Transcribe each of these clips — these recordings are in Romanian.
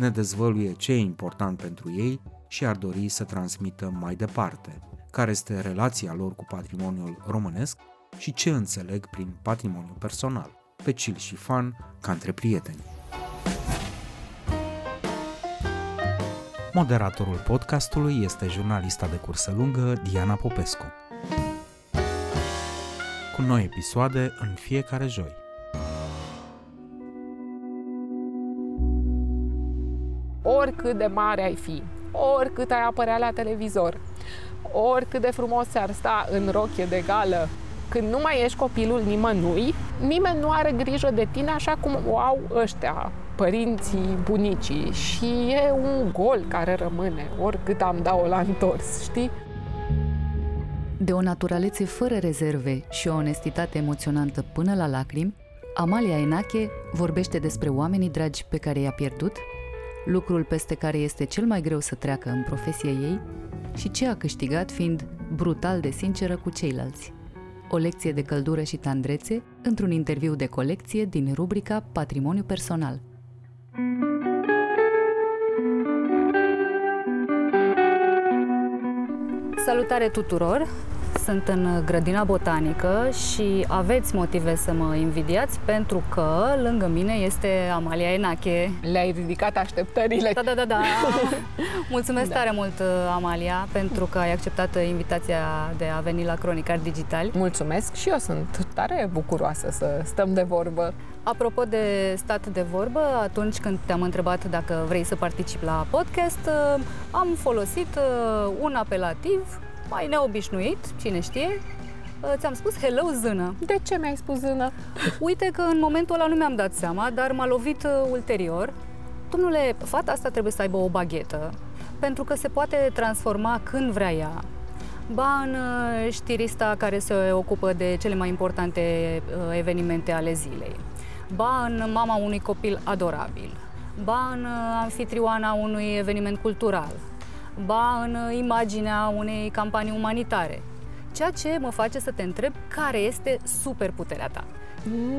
Ne dezvăluie ce e important pentru ei și ar dori să transmită mai departe, care este relația lor cu patrimoniul românesc și ce înțeleg prin patrimoniu personal, pe chill și fan, ca între prieteni. Moderatorul podcastului este jurnalista de cursă lungă Diana Popescu cu noi episoade în fiecare joi. Oricât de mare ai fi, oricât ai apărea la televizor, oricât de frumos ți-ar sta în rochie de gală, când nu mai ești copilul nimănui, nimeni nu are grijă de tine așa cum o au ăștia, părinții, bunicii și e un gol care rămâne, oricât am dat-o la întors, știi? De o naturalețe fără rezerve și o onestitate emoționantă până la lacrimi, Amalia Enache vorbește despre oamenii dragi pe care i-a pierdut, lucrul peste care este cel mai greu să treacă în profesia ei și ce a câștigat fiind brutal de sinceră cu ceilalți. O lecție de căldură și tandrețe într-un interviu de colecție din rubrica Patrimoniu Personal. Salutare tuturor! Sunt în grădina botanică și aveți motive să mă invidiați pentru că lângă mine este Amalia Enache. Le-ai ridicat așteptările. Da, da, da, da. Mulțumesc da. tare mult, Amalia, pentru că ai acceptat invitația de a veni la Cronicar Digital. Mulțumesc și eu sunt tare bucuroasă să stăm de vorbă. Apropo de stat de vorbă, atunci când te-am întrebat dacă vrei să participi la podcast, am folosit un apelativ mai neobișnuit, cine știe, uh, ți-am spus hello zână. De ce mi-ai spus zână? Uite că în momentul ăla nu mi-am dat seama, dar m-a lovit uh, ulterior. Domnule, fata asta trebuie să aibă o baghetă, pentru că se poate transforma când vrea ea. Ba în uh, știrista care se ocupă de cele mai importante evenimente ale zilei. Ba în mama unui copil adorabil. Ba în anfitrioana unui eveniment cultural ba în imaginea unei campanii umanitare. Ceea ce mă face să te întreb care este superputerea ta.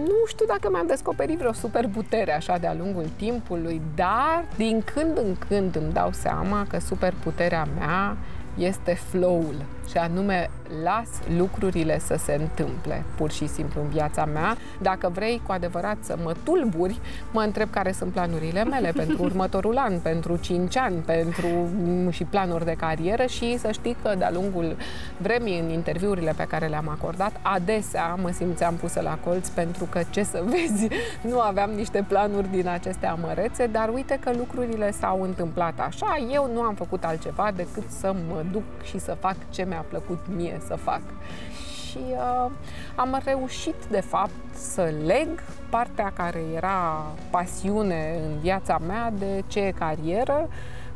Nu știu dacă mi-am descoperit vreo superputere așa de-a lungul timpului, dar din când în când îmi dau seama că superputerea mea este flow-ul și anume las lucrurile să se întâmple pur și simplu în viața mea. Dacă vrei cu adevărat să mă tulburi, mă întreb care sunt planurile mele pentru următorul an, pentru 5 ani, pentru și planuri de carieră și să știi că de-a lungul vremii în interviurile pe care le-am acordat, adesea mă simțeam pusă la colț pentru că, ce să vezi, nu aveam niște planuri din aceste amărețe, dar uite că lucrurile s-au întâmplat așa. Eu nu am făcut altceva decât să mă duc și să fac ce mi-a plăcut mie să fac. Și uh, am reușit, de fapt, să leg partea care era pasiune în viața mea de ce e carieră,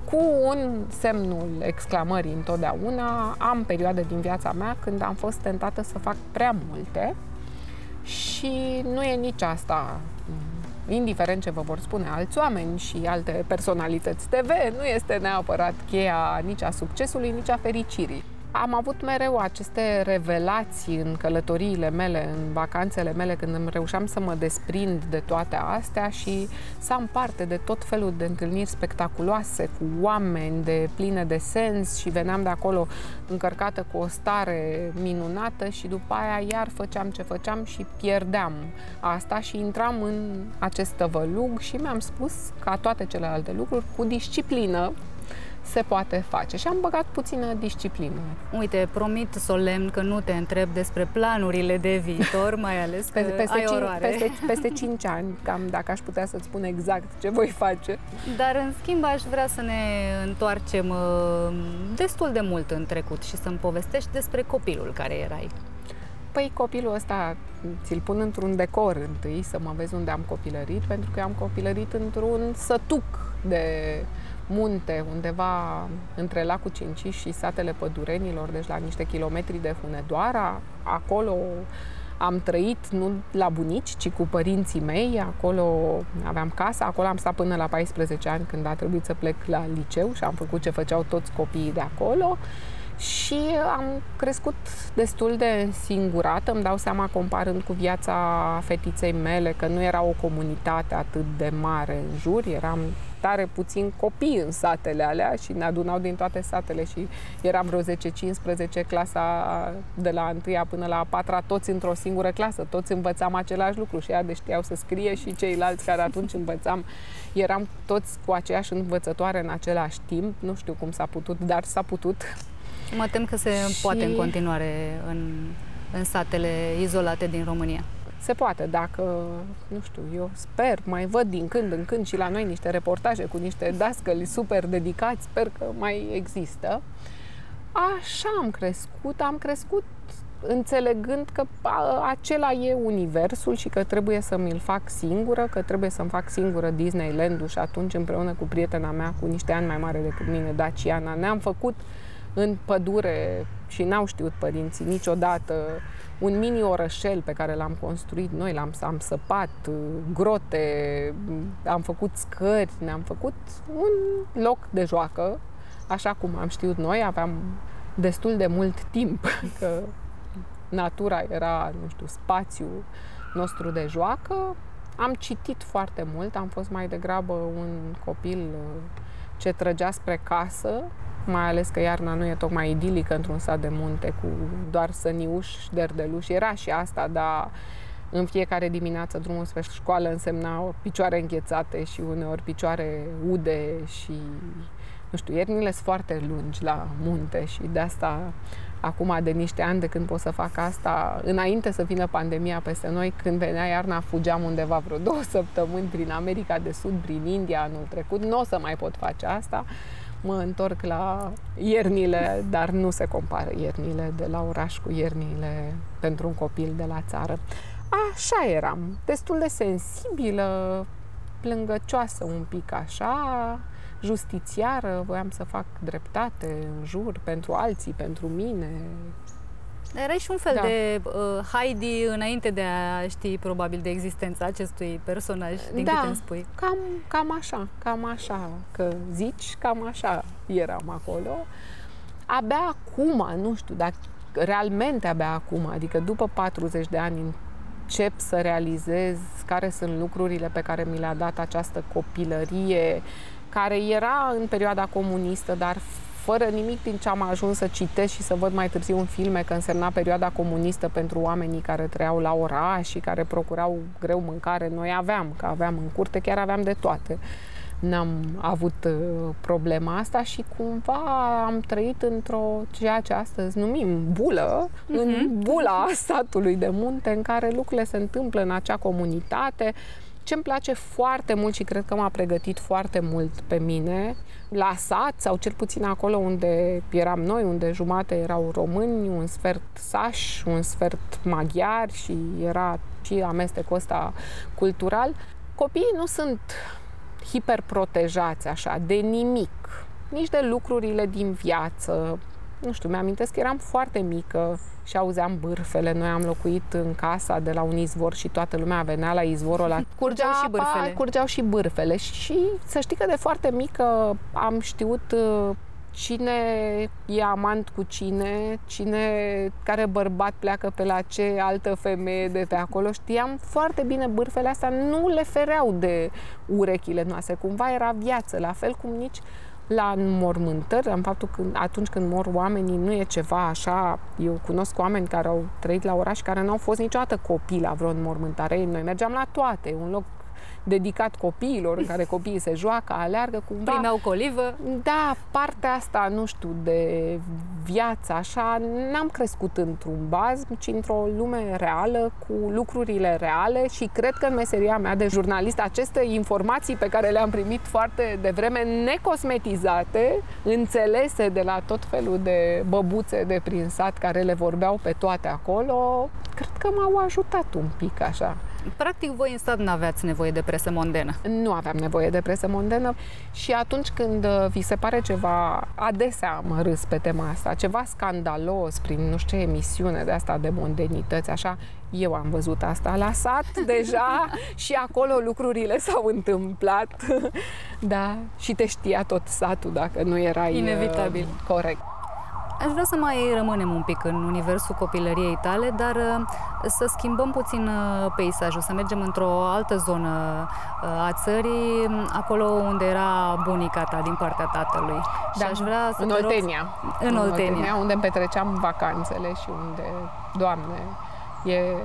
cu un semnul exclamării întotdeauna. Am perioade din viața mea când am fost tentată să fac prea multe și nu e nici asta indiferent ce vă vor spune alți oameni și alte personalități TV, nu este neapărat cheia nici a succesului, nici a fericirii. Am avut mereu aceste revelații în călătoriile mele, în vacanțele mele, când îmi reușeam să mă desprind de toate astea și să am parte de tot felul de întâlniri spectaculoase cu oameni de pline de sens și veneam de acolo încărcată cu o stare minunată și după aia iar făceam ce făceam și pierdeam asta și intram în acest tăvălug și mi-am spus ca toate celelalte lucruri cu disciplină se poate face. Și am băgat puțină disciplină. Uite, promit solemn că nu te întreb despre planurile de viitor, mai ales că peste, peste, ai oroare. Peste, peste 5 ani, cam dacă aș putea să-ți spun exact ce voi face. Dar, în schimb, aș vrea să ne întoarcem uh, destul de mult în trecut și să-mi povestești despre copilul care erai. Păi copilul ăsta ți-l pun într-un decor întâi, să mă vezi unde am copilărit, pentru că am copilărit într-un sătuc de munte, undeva între lacul Cinciș și satele Pădurenilor, deci la niște kilometri de Hunedoara. Acolo am trăit nu la bunici, ci cu părinții mei. Acolo aveam casa, acolo am stat până la 14 ani când a trebuit să plec la liceu și am făcut ce făceau toți copiii de acolo. Și am crescut destul de singurată, îmi dau seama comparând cu viața fetiței mele că nu era o comunitate atât de mare în jur, eram tare puțin copii în satele alea și ne adunau din toate satele și eram vreo 10-15 clasa de la 1 până la 4 toți într-o singură clasă, toți învățam același lucru și ea de știau să scrie și ceilalți care atunci învățam, eram toți cu aceeași învățătoare în același timp, nu știu cum s-a putut, dar s-a putut. Mă tem că se și... poate în continuare în, în satele izolate din România. Se poate, dacă, nu știu, eu sper, mai văd din când în când și la noi niște reportaje cu niște dascăli super dedicați, sper că mai există. Așa am crescut, am crescut înțelegând că acela e universul și că trebuie să mi-l fac singură, că trebuie să-mi fac singură Disneyland-ul și atunci împreună cu prietena mea cu niște ani mai mare decât mine, Daciana, ne-am făcut în pădure și n-au știut părinții niciodată un mini orășel pe care l-am construit noi, l-am am săpat, grote, am făcut scări, ne-am făcut un loc de joacă, așa cum am știut noi, aveam destul de mult timp, că natura era, nu știu, spațiul nostru de joacă. Am citit foarte mult, am fost mai degrabă un copil ce trăgea spre casă mai ales că iarna nu e tocmai idilică într-un sat de munte cu doar săniuși, derdeluși. Era și asta, dar în fiecare dimineață drumul spre școală însemna picioare înghețate și uneori picioare ude și nu știu, iernile sunt foarte lungi la munte și de asta acum de niște ani de când pot să fac asta, înainte să vină pandemia peste noi, când venea iarna, fugeam undeva vreo două săptămâni prin America de Sud, prin India anul trecut, nu o să mai pot face asta, mă întorc la iernile, dar nu se compară iernile de la oraș cu iernile pentru un copil de la țară. Așa eram, destul de sensibilă, plângăcioasă un pic așa, justițiară, voiam să fac dreptate în jur pentru alții, pentru mine, Erai și un fel da. de uh, Heidi înainte de a ști probabil de existența acestui personaj, din da, câte îmi spui. Cam, cam așa, cam așa, că zici, cam așa eram acolo. Abia acum, nu știu, dar realmente abia acum, adică după 40 de ani încep să realizez care sunt lucrurile pe care mi le-a dat această copilărie, care era în perioada comunistă, dar fără nimic din ce am ajuns să citesc și să văd mai târziu în filme că însemna perioada comunistă pentru oamenii care trăiau la oraș și care procurau greu mâncare. Noi aveam, că aveam în curte, chiar aveam de toate. N-am avut uh, problema asta și cumva am trăit într-o, ceea ce astăzi numim bulă, uh-huh. în mhm. bula statului de munte, în care lucrurile se întâmplă în acea comunitate, ce îmi place foarte mult și cred că m-a pregătit foarte mult pe mine, la sat sau cel puțin acolo unde eram noi, unde jumate erau români, un sfert sași, un sfert maghiari și era și amestecul ăsta cultural. Copiii nu sunt hiperprotejați așa de nimic, nici de lucrurile din viață. Nu știu, mi-amintesc că eram foarte mică și auzeam bârfele. Noi am locuit în casa de la un izvor și toată lumea venea la izvorul ăla. Curgeau și bârfele. Curgeau și bârfele. Și să știi că de foarte mică am știut uh, cine e amant cu cine, cine, care bărbat pleacă pe la ce altă femeie de pe acolo. Știam foarte bine bârfele astea, nu le fereau de urechile noastre. Cumva era viață, la fel cum nici la înmormântări, în faptul că atunci când mor oamenii nu e ceva așa, eu cunosc oameni care au trăit la oraș care nu au fost niciodată copii la vreo înmormântare, noi mergeam la toate, un loc dedicat copiilor, în care copiii se joacă, aleargă cumva. Primeau colivă. Da, partea asta, nu știu, de viață, așa, n-am crescut într-un bazm, ci într-o lume reală, cu lucrurile reale și cred că în meseria mea de jurnalist, aceste informații pe care le-am primit foarte devreme, necosmetizate, înțelese de la tot felul de băbuțe de prin sat care le vorbeau pe toate acolo, cred că m-au ajutat un pic așa. Practic, voi în stat nu aveați nevoie de presă mondenă. Nu aveam nevoie de presă mondenă și atunci când uh, vi se pare ceva, adesea mă râs pe tema asta, ceva scandalos prin nu știu ce emisiune de asta de mondenități, așa, eu am văzut asta la sat deja și acolo lucrurile s-au întâmplat. da, și te știa tot satul dacă nu erai... Inevitabil. Uh, corect. Aș vrea să mai rămânem un pic în universul copilăriei tale, dar uh, să schimbăm puțin uh, peisajul, să mergem într-o altă zonă uh, a țării, acolo unde era bunica ta din partea tatălui. Da, și aș vrea să în te Oltenia. Rog, în, în Oltenia. Oltenia. unde îmi petreceam vacanțele și unde, Doamne, e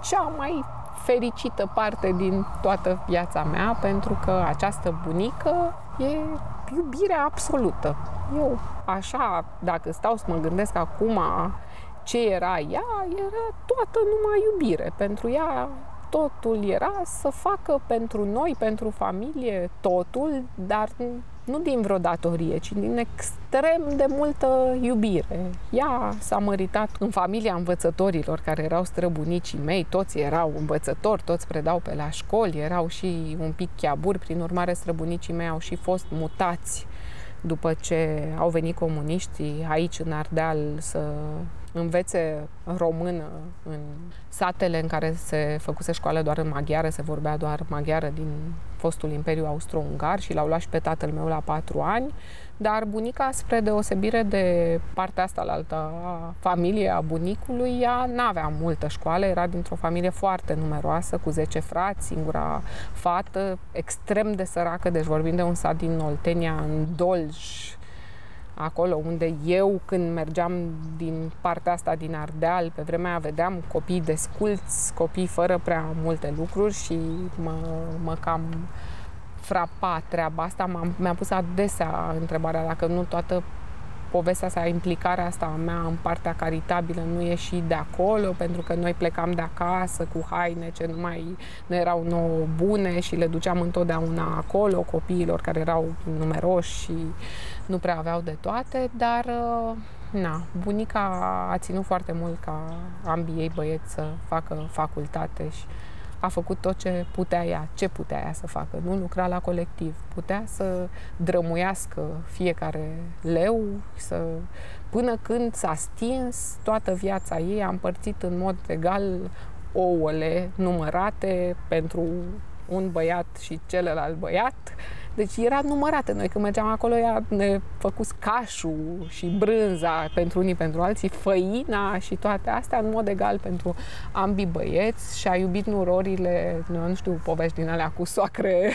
cea mai fericită parte din toată viața mea, pentru că această bunică e iubirea absolută. Eu, așa, dacă stau să mă gândesc acum ce era ea, era toată numai iubire. Pentru ea totul era să facă pentru noi, pentru familie, totul, dar nu din vreo datorie, ci din extrem de multă iubire. Ea s-a măritat în familia învățătorilor, care erau străbunicii mei, toți erau învățători, toți predau pe la școli, erau și un pic chiaburi, prin urmare străbunicii mei au și fost mutați după ce au venit comuniștii aici în Ardeal să învețe română în satele în care se făcuse școală doar în maghiară, se vorbea doar maghiară din fostul Imperiu Austro-Ungar și l-au luat și pe tatăl meu la patru ani, dar bunica, spre deosebire de partea asta la altă a familiei a bunicului, ea n-avea multă școală, era dintr-o familie foarte numeroasă, cu 10 frați, singura fată, extrem de săracă, deci vorbim de un sat din Oltenia, în Dolj, acolo unde eu când mergeam din partea asta din Ardeal, pe vremea aia vedeam copii desculți, copii fără prea multe lucruri și mă, mă cam frapa treaba asta. mi-a pus adesea întrebarea dacă nu toată povestea asta, implicarea asta a mea în partea caritabilă nu e și de acolo, pentru că noi plecam de acasă cu haine ce nu mai nu erau nouă bune și le duceam întotdeauna acolo copiilor care erau numeroși și nu prea aveau de toate, dar uh, na, bunica a ținut foarte mult ca ambii ei băieți să facă facultate și a făcut tot ce putea ea, ce putea ea să facă. Nu lucra la colectiv, putea să drămuiască fiecare leu, să, până când s-a stins toată viața ei, a împărțit în mod egal ouăle numărate pentru un băiat și celălalt băiat deci era numărată. Noi când mergeam acolo, ea ne făcut cașul și brânza pentru unii, pentru alții, făina și toate astea în mod egal pentru ambii băieți și a iubit nurorile, nu știu, povești din alea cu soacre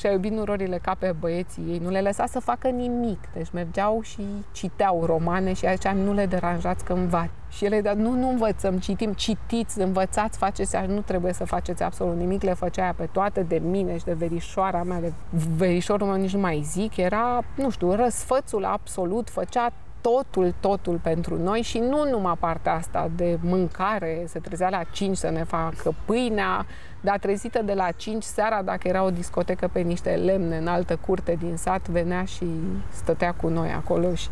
și a iubit nurorile ca pe băieții ei. Nu le lăsa să facă nimic. Deci mergeau și citeau romane și aici nu le deranjați că învați. Și ele, dar nu, nu învățăm, citim, citiți, învățați, faceți, nu trebuie să faceți absolut nimic, le făcea aia pe toate de mine și de verișoara mea, de verișorul meu nici nu mai zic, era, nu știu, răsfățul absolut, făcea totul, totul pentru noi și nu numai partea asta de mâncare, se trezea la 5 să ne facă pâinea, dar trezită de la 5 seara, dacă era o discotecă pe niște lemne în altă curte din sat, venea și stătea cu noi acolo și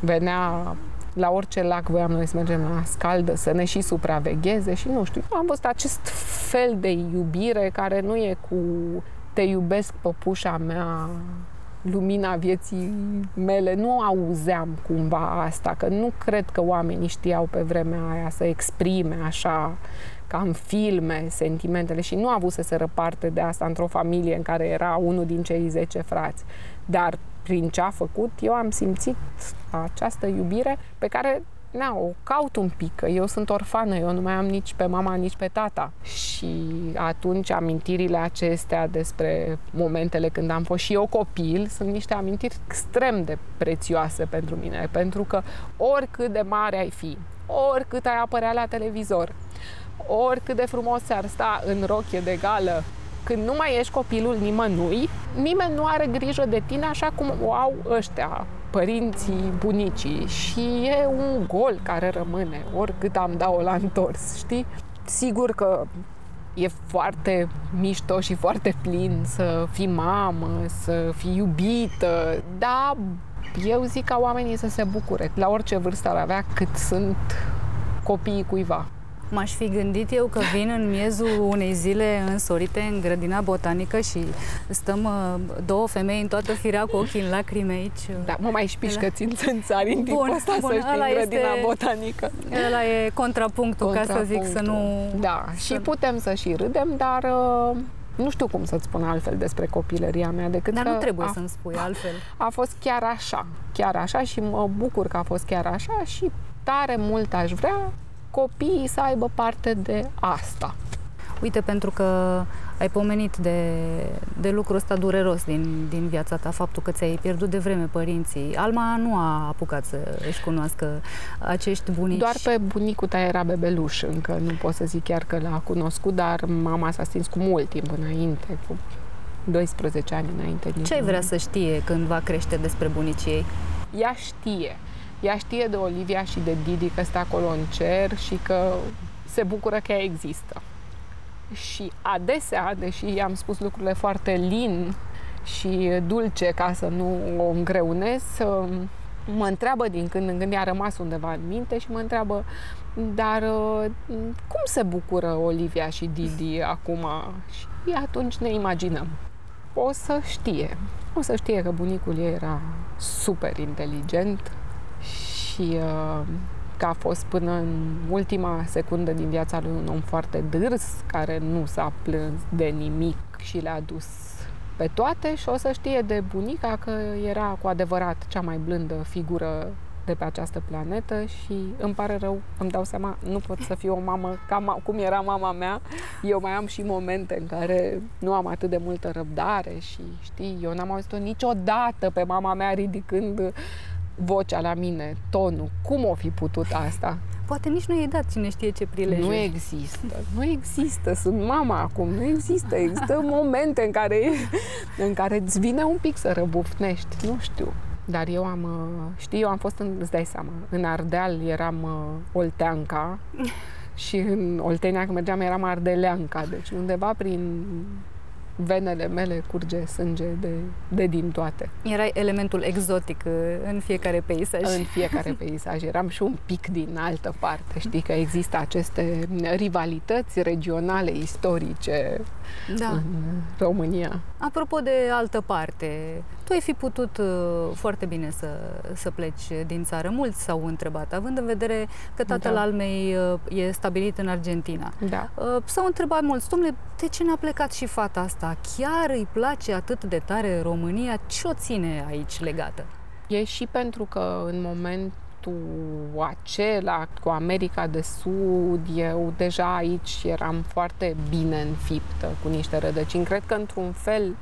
venea la orice lac voiam noi să mergem la scaldă, să ne și supravegheze și nu știu, am văzut acest fel de iubire care nu e cu te iubesc păpușa mea, lumina vieții mele, nu auzeam cumva asta, că nu cred că oamenii știau pe vremea aia să exprime așa ca în filme sentimentele și nu a avut să se răparte de asta într-o familie în care era unul din cei 10 frați. Dar prin ce a făcut, eu am simțit această iubire pe care na, o caut un pic, că eu sunt orfană, eu nu mai am nici pe mama, nici pe tata. Și atunci amintirile acestea despre momentele când am fost și eu copil sunt niște amintiri extrem de prețioase pentru mine, pentru că oricât de mare ai fi, oricât ai apărea la televizor, oricât de frumos ar sta în rochie de gală, când nu mai ești copilul nimănui, nimeni nu are grijă de tine așa cum o au ăștia, părinții, bunicii și e un gol care rămâne, oricât am dat-o la întors, știi? Sigur că e foarte mișto și foarte plin să fii mamă, să fii iubită, dar eu zic ca oamenii să se bucure la orice vârstă ar avea cât sunt copiii cuiva. M-aș fi gândit eu că vin în miezul unei zile însorite în grădina botanică și stăm uh, două femei în toată firea cu ochii în lacrime aici. Da, mă mai șpiși că ținț în țari în timpul ăsta bun, să știi, în grădina este, botanică. Ăla e contrapunctul, ca să zic, să nu... Da, să... și putem să și râdem, dar uh, nu știu cum să-ți spun altfel despre copilăria mea decât Dar că nu trebuie a, să-mi spui altfel. A fost chiar așa, chiar așa și mă bucur că a fost chiar așa și tare mult aș vrea copiii să aibă parte de asta. Uite, pentru că ai pomenit de, de lucrul ăsta dureros din, din viața ta, faptul că ți-ai pierdut de vreme părinții. Alma nu a apucat să își cunoască acești bunici. Doar pe bunicul ta era bebeluș încă, nu pot să zic chiar că l-a cunoscut, dar mama s-a stins cu mult timp înainte, cu 12 ani înainte. Ce ai vrea să știe când va crește despre bunicii ei? Ea știe. Ea știe de Olivia și de Didi că stă acolo în cer și că se bucură că ea există și adesea, deși i-am spus lucrurile foarte lin și dulce ca să nu o îngreunez, mă întreabă din când în când, i-a rămas undeva în minte și mă întreabă dar uh, cum se bucură Olivia și Didi acum? Și atunci ne imaginăm. O să știe. O să știe că bunicul ei era super inteligent și uh, că a fost până în ultima secundă din viața lui un om foarte dârs, care nu s-a plâns de nimic și le-a dus pe toate și o să știe de bunica că era cu adevărat cea mai blândă figură de pe această planetă și îmi pare rău, îmi dau seama, nu pot să fiu o mamă ca cum era mama mea. Eu mai am și momente în care nu am atât de multă răbdare și știi, eu n-am auzit-o niciodată pe mama mea ridicând vocea la mine, tonul, cum o fi putut asta? Poate nici nu i-ai dat cine știe ce prilej. Nu există, nu există, sunt mama acum, nu există, există momente în care, în care îți vine un pic să răbufnești, nu știu. Dar eu am, uh, știi, eu am fost, în, îți dai seama, în Ardeal eram uh, olteanca și în Oltenia când mergeam eram ardeleanca, deci undeva prin venele mele curge sânge de, de din toate. Era elementul exotic uh, în fiecare peisaj. În fiecare peisaj. Eram și un pic din altă parte. Știi că există aceste rivalități regionale, istorice da. în România. Apropo de altă parte, tu ai fi putut uh, foarte bine să, să pleci din țară. Mulți s-au întrebat, având în vedere că tatăl da. al mei uh, e stabilit în Argentina. Da. S-au întrebat mulți, domnule, de ce n-a plecat și fata asta? asta? Chiar îi place atât de tare România? Ce o ține aici legată? E și pentru că în momentul acela cu America de Sud, eu deja aici eram foarte bine înfiptă cu niște rădăcini. Cred că într-un fel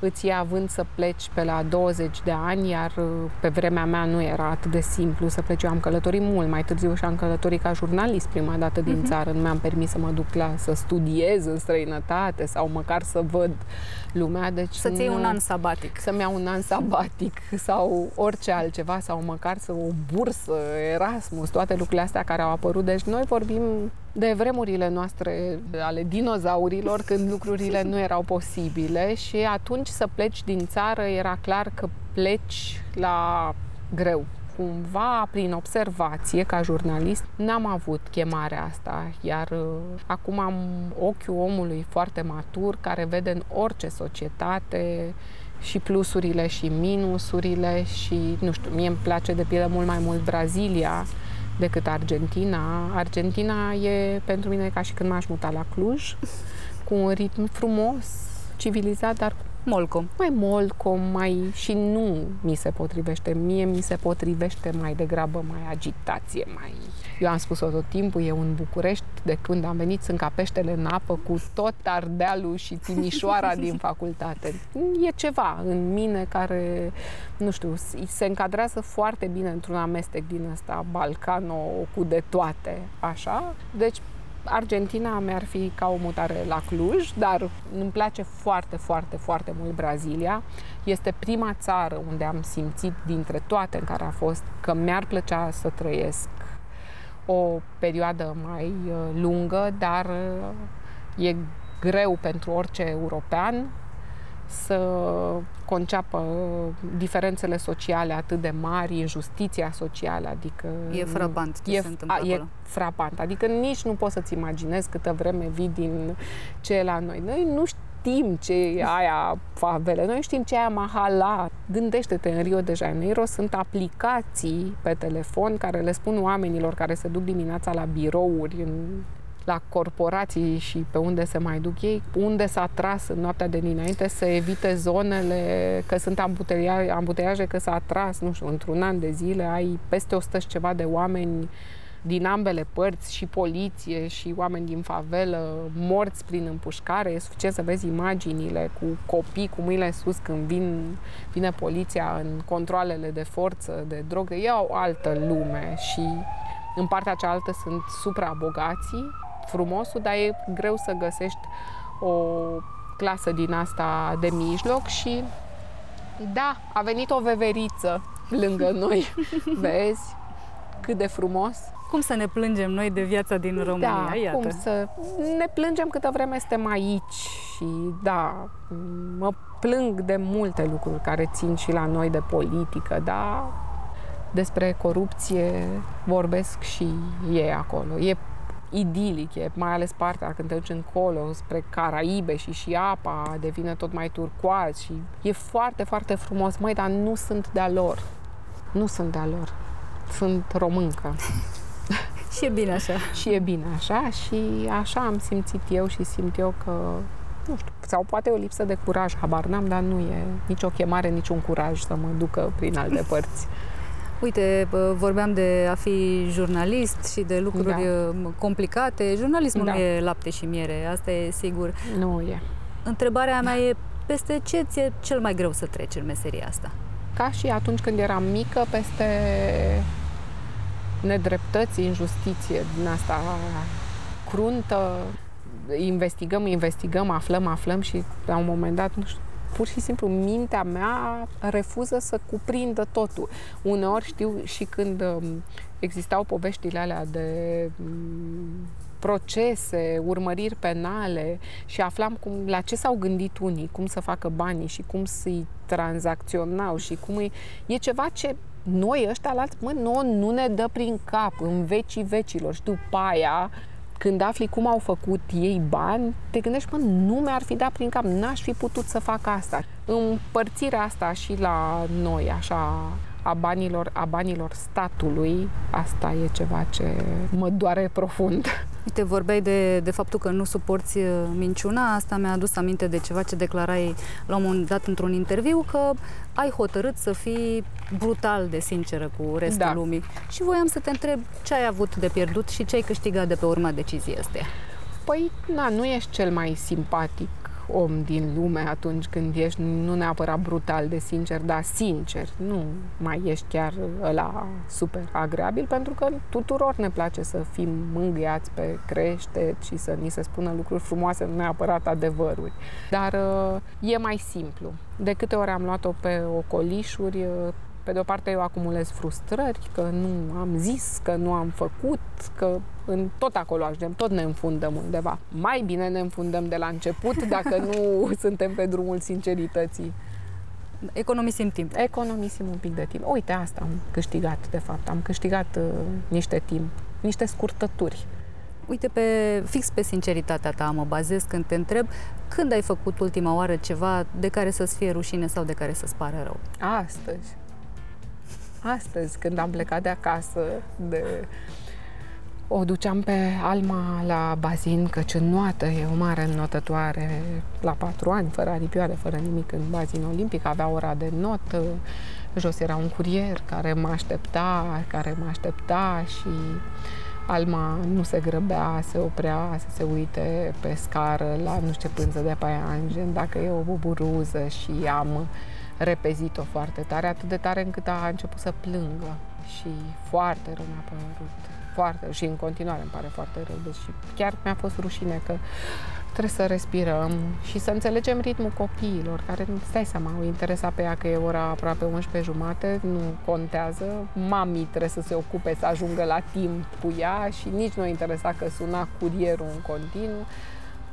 îți ia având să pleci pe la 20 de ani, iar uh, pe vremea mea nu era atât de simplu să pleci. Eu am călătorit mult mai târziu și am călătorit ca jurnalist prima dată din uh-huh. țară. Nu mi-am permis să mă duc la să studiez în străinătate sau măcar să văd lumea. Deci Să-ți iei un an sabatic. Să-mi iau un an sabatic sau orice altceva sau măcar să o bursă, Erasmus, toate lucrurile astea care au apărut. Deci noi vorbim de vremurile noastre ale dinozaurilor, când lucrurile nu erau posibile și atunci să pleci din țară era clar că pleci la greu. Cumva, prin observație, ca jurnalist, n-am avut chemarea asta, iar uh, acum am ochiul omului foarte matur, care vede în orice societate și plusurile și minusurile și, nu știu, mie îmi place de pildă mult mai mult Brazilia, decât Argentina. Argentina e pentru mine ca și când m-aș muta la Cluj, cu un ritm frumos, civilizat, dar molcom. Mai molcom, mai și nu mi se potrivește. Mie mi se potrivește mai degrabă mai agitație, mai eu am spus-o tot timpul, e un București de când am venit, sunt ca peștele în apă cu tot Ardealul și Timișoara din facultate. E ceva în mine care, nu știu, se încadrează foarte bine într-un amestec din ăsta, balcano cu de toate, așa. Deci Argentina mi-ar fi ca o mutare la Cluj, dar îmi place foarte, foarte, foarte mult Brazilia. Este prima țară unde am simțit dintre toate în care a fost că mi-ar plăcea să trăiesc o perioadă mai uh, lungă, dar uh, e greu pentru orice european să conceapă diferențele sociale atât de mari, injustiția socială, adică... E frapant ce e, se întâmplă E acolo. frapant, adică nici nu poți să-ți imaginezi câtă vreme vii din ce e la noi. Noi nu știm ce e aia favele, noi știm ce e aia mahala. Gândește-te, în Rio de Janeiro sunt aplicații pe telefon care le spun oamenilor care se duc dimineața la birouri în la corporații și pe unde se mai duc ei, unde s-a tras în noaptea de dinainte să evite zonele, că sunt ambuteiaje, ambuteiaje că s-a tras, nu știu, într-un an de zile ai peste 100 și ceva de oameni din ambele părți, și poliție, și oameni din favelă, morți prin împușcare. E suficient să vezi imaginile cu copii cu mâinile sus când vin, vine poliția în controlele de forță, de drogă. E o altă lume și în partea cealaltă sunt suprabogații frumosul, dar e greu să găsești o clasă din asta de mijloc și da, a venit o veveriță lângă noi. Vezi cât de frumos? Cum să ne plângem noi de viața din România? Da, Iată. cum să ne plângem câtă vreme suntem aici și da, mă plâng de multe lucruri care țin și la noi de politică, dar despre corupție vorbesc și ei acolo. E idilic, e mai ales partea când te duci încolo spre Caraibe și și apa devine tot mai turcoaz și e foarte, foarte frumos. Măi, dar nu sunt de-a lor. Nu sunt de-a lor. Sunt româncă. și e bine așa. Și e bine așa și așa am simțit eu și simt eu că nu știu, sau poate o lipsă de curaj, habar n-am, dar nu e nicio chemare, niciun curaj să mă ducă prin alte părți. Uite, vorbeam de a fi jurnalist și de lucruri da. complicate. Jurnalismul da. nu e lapte și miere, asta e sigur. Nu e. Întrebarea mea e, peste ce ți-e cel mai greu să treci în meseria asta? Ca și atunci când eram mică, peste nedreptăți, injustiție din asta cruntă, investigăm, investigăm, aflăm, aflăm și la un moment dat, nu știu, pur și simplu mintea mea refuză să cuprindă totul. Uneori știu și când um, existau poveștile alea de um, procese, urmăriri penale și aflam cum, la ce s-au gândit unii, cum să facă banii și cum să-i tranzacționau și cum îi... E ceva ce noi ăștia la alți, mă, nu, nu ne dă prin cap în vecii vecilor și după aia când afli cum au făcut ei bani, te gândești, mă, nu mi-ar fi dat prin cap, n-aș fi putut să fac asta. Împărțirea asta și la noi, așa, a banilor, a banilor statului, asta e ceva ce mă doare profund. Uite, vorbeai de, de faptul că nu suporți uh, minciuna, asta mi-a adus aminte de ceva ce declarai la un moment dat într-un interviu, că ai hotărât să fii brutal de sinceră cu restul da. lumii. Și voiam să te întreb ce ai avut de pierdut și ce ai câștigat de pe urma deciziei astea. Păi, na, nu ești cel mai simpatic om din lume atunci când ești nu neapărat brutal de sincer, dar sincer. Nu mai ești chiar la super agreabil pentru că tuturor ne place să fim mângâiați pe crește și să ni se spună lucruri frumoase, nu neapărat adevăruri. Dar e mai simplu. De câte ori am luat-o pe ocolișuri, pe de o parte eu acumulez frustrări că nu am zis, că nu am făcut, că în tot acolo ajungem, tot ne înfundăm undeva. Mai bine ne înfundăm de la început dacă nu suntem pe drumul sincerității. Economisim timp. Economisim un pic de timp. Uite, asta am câștigat, de fapt. Am câștigat uh, niște timp, niște scurtături. Uite, pe, fix pe sinceritatea ta mă bazez când te întreb când ai făcut ultima oară ceva de care să-ți fie rușine sau de care să-ți pară rău. Astăzi. Astăzi, când am plecat de acasă, de o duceam pe Alma la bazin, căci înnoată, e o mare înnotătoare la patru ani, fără aripioare, fără nimic în bazin olimpic, avea ora de notă, jos era un curier care mă aștepta, care mă aștepta și Alma nu se grăbea, se oprea să se uite pe scară la nu știu ce pânză de paianjen, dacă e o buburuză și am repezit-o foarte tare, atât de tare încât a început să plângă și foarte rău mi-a părut foarte, și în continuare îmi pare foarte rău, deci chiar mi-a fost rușine că trebuie să respirăm și să înțelegem ritmul copiilor, care, stai seama, o interesa pe ea că e ora aproape 11 jumate, nu contează, mamii trebuie să se ocupe să ajungă la timp cu ea și nici nu o interesa că suna curierul în continuu.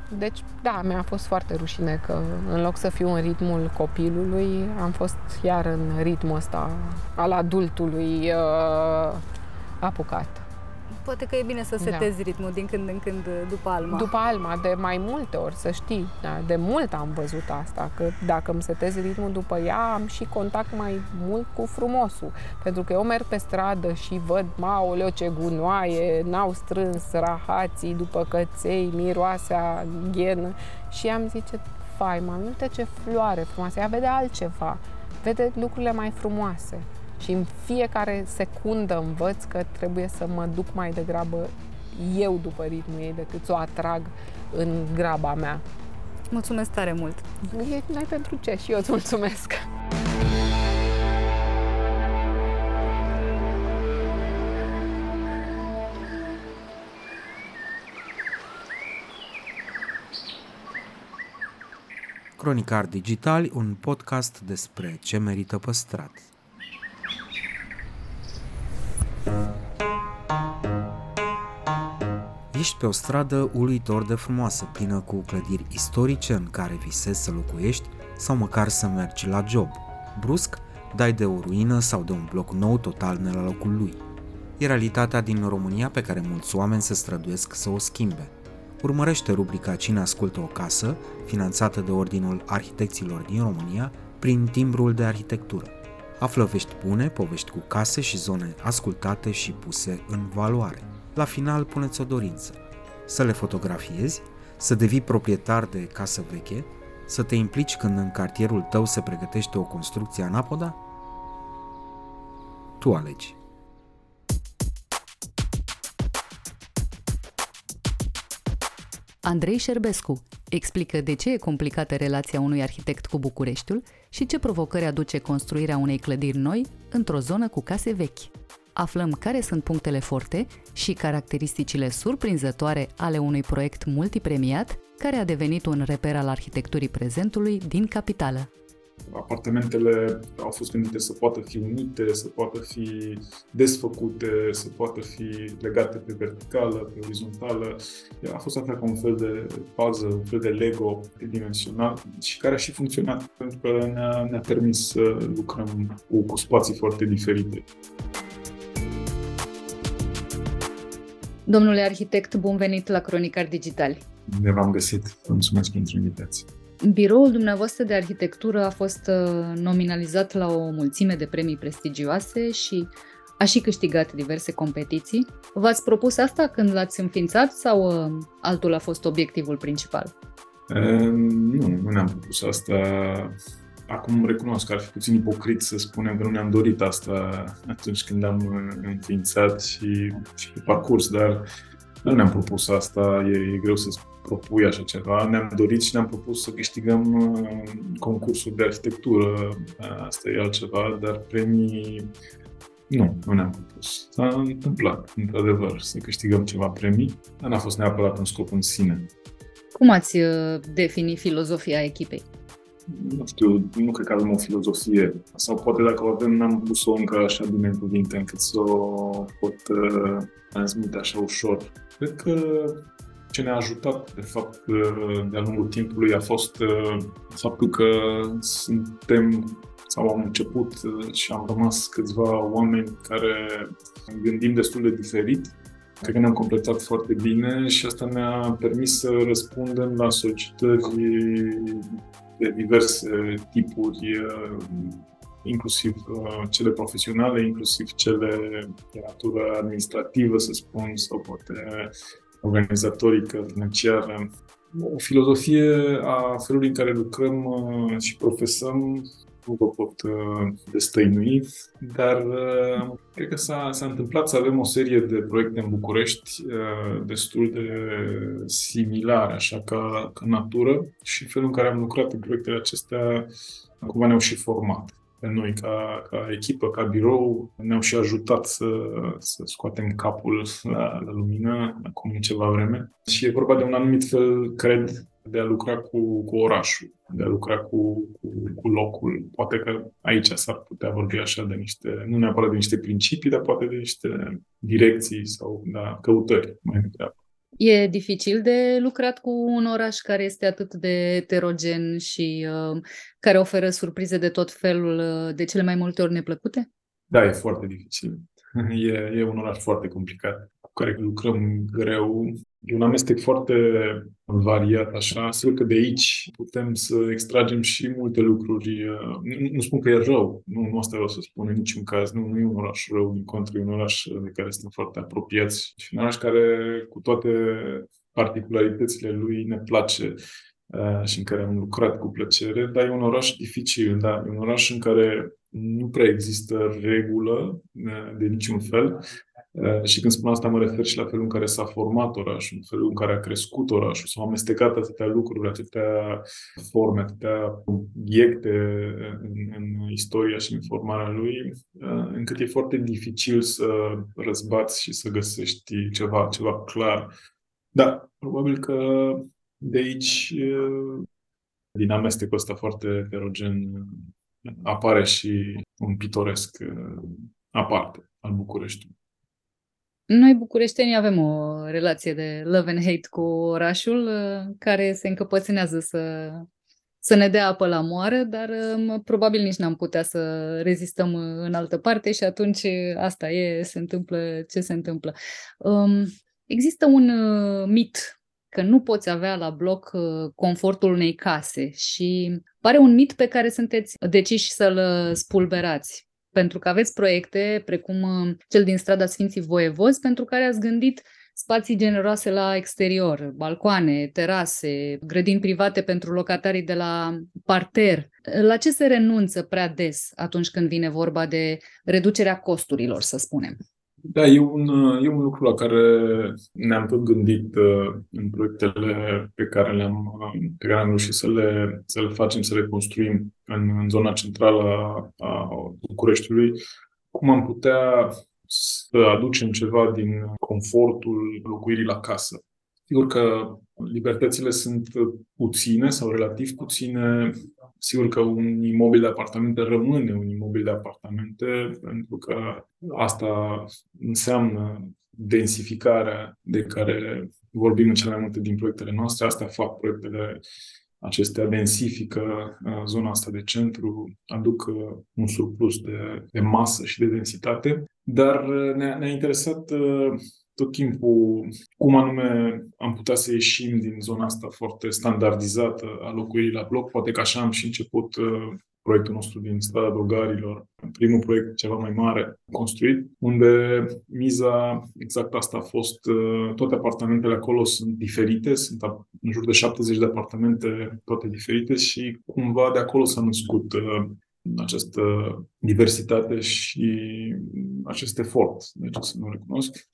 Deci, da, mi-a fost foarte rușine că în loc să fiu în ritmul copilului, am fost iar în ritmul ăsta al adultului uh, apucat. Poate că e bine să da. setezi da. ritmul din când în când după Alma. După Alma, de mai multe ori, să știi. Da, de mult am văzut asta, că dacă îmi setez ritmul după ea, am și contact mai mult cu frumosul. Pentru că eu merg pe stradă și văd, maoleo, ce gunoaie, n-au strâns rahații după căței, miroasea ghenă. Și am zice, fai, mă, uite ce floare frumoasă, ea vede altceva, vede lucrurile mai frumoase și în fiecare secundă învăț că trebuie să mă duc mai degrabă eu după ritmul ei decât să o atrag în graba mea. Mulțumesc tare mult! E, n-ai pentru ce și eu îți mulțumesc! Cronicar Digital, un podcast despre ce merită păstrat. Ești pe o stradă uluitor de frumoasă, plină cu clădiri istorice în care visezi să locuiești sau măcar să mergi la job. Brusc, dai de o ruină sau de un bloc nou total ne la locul lui. E realitatea din România pe care mulți oameni se străduiesc să o schimbe. Urmărește rubrica Cine ascultă o casă, finanțată de Ordinul Arhitecților din România, prin timbrul de arhitectură. Află vești bune, povești cu case și zone ascultate și puse în valoare. La final puneți o dorință. Să le fotografiezi, să devii proprietar de casă veche, să te implici când în cartierul tău se pregătește o construcție anapoda? Tu alegi. Andrei Șerbescu explică de ce e complicată relația unui arhitect cu Bucureștiul și ce provocări aduce construirea unei clădiri noi într-o zonă cu case vechi. Aflăm care sunt punctele forte și caracteristicile surprinzătoare ale unui proiect multipremiat care a devenit un reper al arhitecturii prezentului din capitală apartamentele au fost gândite să poată fi unite, să poată fi desfăcute, să poată fi legate pe verticală, pe orizontală. A fost așa ca un fel de puzzle, un fel de Lego dimensional și care a și funcționat pentru că ne-a, ne-a permis să lucrăm cu, cu spații foarte diferite. Domnule arhitect, bun venit la Cronicar Digital. Ne v-am găsit. Mulțumesc pentru invitație. Biroul dumneavoastră de arhitectură a fost uh, nominalizat la o mulțime de premii prestigioase și a și câștigat diverse competiții. V-ați propus asta când l-ați înființat sau uh, altul a fost obiectivul principal? E, nu, nu ne-am propus asta. Acum recunosc că ar fi puțin ipocrit să spunem că nu ne-am dorit asta atunci când am uh, înființat și, și pe parcurs, dar nu ne-am propus asta, e, e greu să propui așa ceva. Ne-am dorit și ne-am propus să câștigăm uh, concursul de arhitectură, asta e altceva, dar premii nu, nu ne-am propus. S-a întâmplat, într-adevăr, să câștigăm ceva premii, dar n-a fost neapărat un scop în sine. Cum ați uh, defini filozofia echipei? Nu știu, nu cred că avem o filozofie. Sau poate dacă o avem, n-am pus-o încă așa bine în cuvinte încât să o pot uh, transmite așa ușor. Cred că ce ne-a ajutat, de fapt, de-a lungul timpului a fost uh, faptul că suntem sau am început uh, și am rămas câțiva oameni care gândim destul de diferit. Cred că ne-am completat foarte bine și asta ne-a permis să răspundem la solicitări de diverse tipuri, uh, inclusiv cele profesionale, inclusiv cele de natură administrativă, să spun, sau poate organizatorică, financiară, o filozofie a felului în care lucrăm uh, și profesăm nu vă pot uh, destăinui, dar uh, cred că s-a, s-a întâmplat să avem o serie de proiecte în București destul de similare, așa ca, ca natură și felul în care am lucrat în proiectele acestea cumva ne-au și format pe noi ca, ca echipă, ca birou, ne-au și ajutat să, să scoatem capul la, la lumină acum ceva vreme. Și e vorba de un anumit fel, cred, de a lucra cu, cu orașul, de a lucra cu, cu, cu locul. Poate că aici s-ar putea vorbi așa de niște, nu neapărat de niște principii, dar poate de niște direcții sau da, căutări mai degrabă. E dificil de lucrat cu un oraș care este atât de heterogen și uh, care oferă surprize de tot felul, uh, de cele mai multe ori neplăcute? Da, e foarte dificil. E, e un oraș foarte complicat, cu care lucrăm greu. E un amestec foarte variat, așa. Sigur că de aici putem să extragem și multe lucruri. Nu, nu spun că e rău, nu, nu asta vreau să spun în niciun caz. Nu, nu e un oraș rău, din contră, e un oraș de care suntem foarte apropiați și un oraș care, cu toate particularitățile lui, ne place uh, și în care am lucrat cu plăcere, dar e un oraș dificil, da, e un oraș în care nu prea există regulă de niciun fel. Și când spun asta, mă refer și la felul în care s-a format orașul, în felul în care a crescut orașul, s-au amestecat atâtea lucruri, atâtea forme, atâtea obiecte în, în istoria și în formarea lui, încât e foarte dificil să răzbați și să găsești ceva, ceva clar. Da, probabil că de aici, din amestecul ăsta foarte heterogen, apare și un pitoresc uh, aparte al Bucureștiului. Noi, bucureștenii, avem o relație de love and hate cu orașul, uh, care se încăpățânează să, să ne dea apă la moară, dar um, probabil nici n-am putea să rezistăm în altă parte și atunci asta e, se întâmplă ce se întâmplă. Um, există un uh, mit că nu poți avea la bloc uh, confortul unei case și pare un mit pe care sunteți deciși să-l uh, spulberați. Pentru că aveți proiecte precum uh, cel din strada Sfinții Voievozi, pentru care ați gândit spații generoase la exterior, balcoane, terase, grădini private pentru locatarii de la parter. La ce se renunță prea des atunci când vine vorba de reducerea costurilor, să spunem? Da, e un, e un lucru la care ne-am tot gândit uh, în proiectele pe care le-am, uh, pe care am reușit să le, să le facem, să le construim în, în zona centrală a, a Bucureștiului, cum am putea să aducem ceva din confortul locuirii la casă. Sigur că libertățile sunt puține sau relativ puține Sigur că un imobil de apartamente rămâne un imobil de apartamente, pentru că asta înseamnă densificarea de care vorbim în cele mai multe din proiectele noastre. Asta fac proiectele acestea, densifică uh, zona asta de centru, aduc uh, un surplus de, de masă și de densitate. Dar uh, ne-a, ne interesat tot timpul cum anume am putea să ieșim din zona asta foarte standardizată a locuirii la bloc. Poate că așa am și început uh, proiectul nostru din strada Dogarilor, primul proiect ceva mai mare construit, unde miza exact asta a fost, uh, toate apartamentele acolo sunt diferite, sunt în jur de 70 de apartamente toate diferite și cumva de acolo s-a născut uh, această diversitate și acest efort, deci să nu recunosc,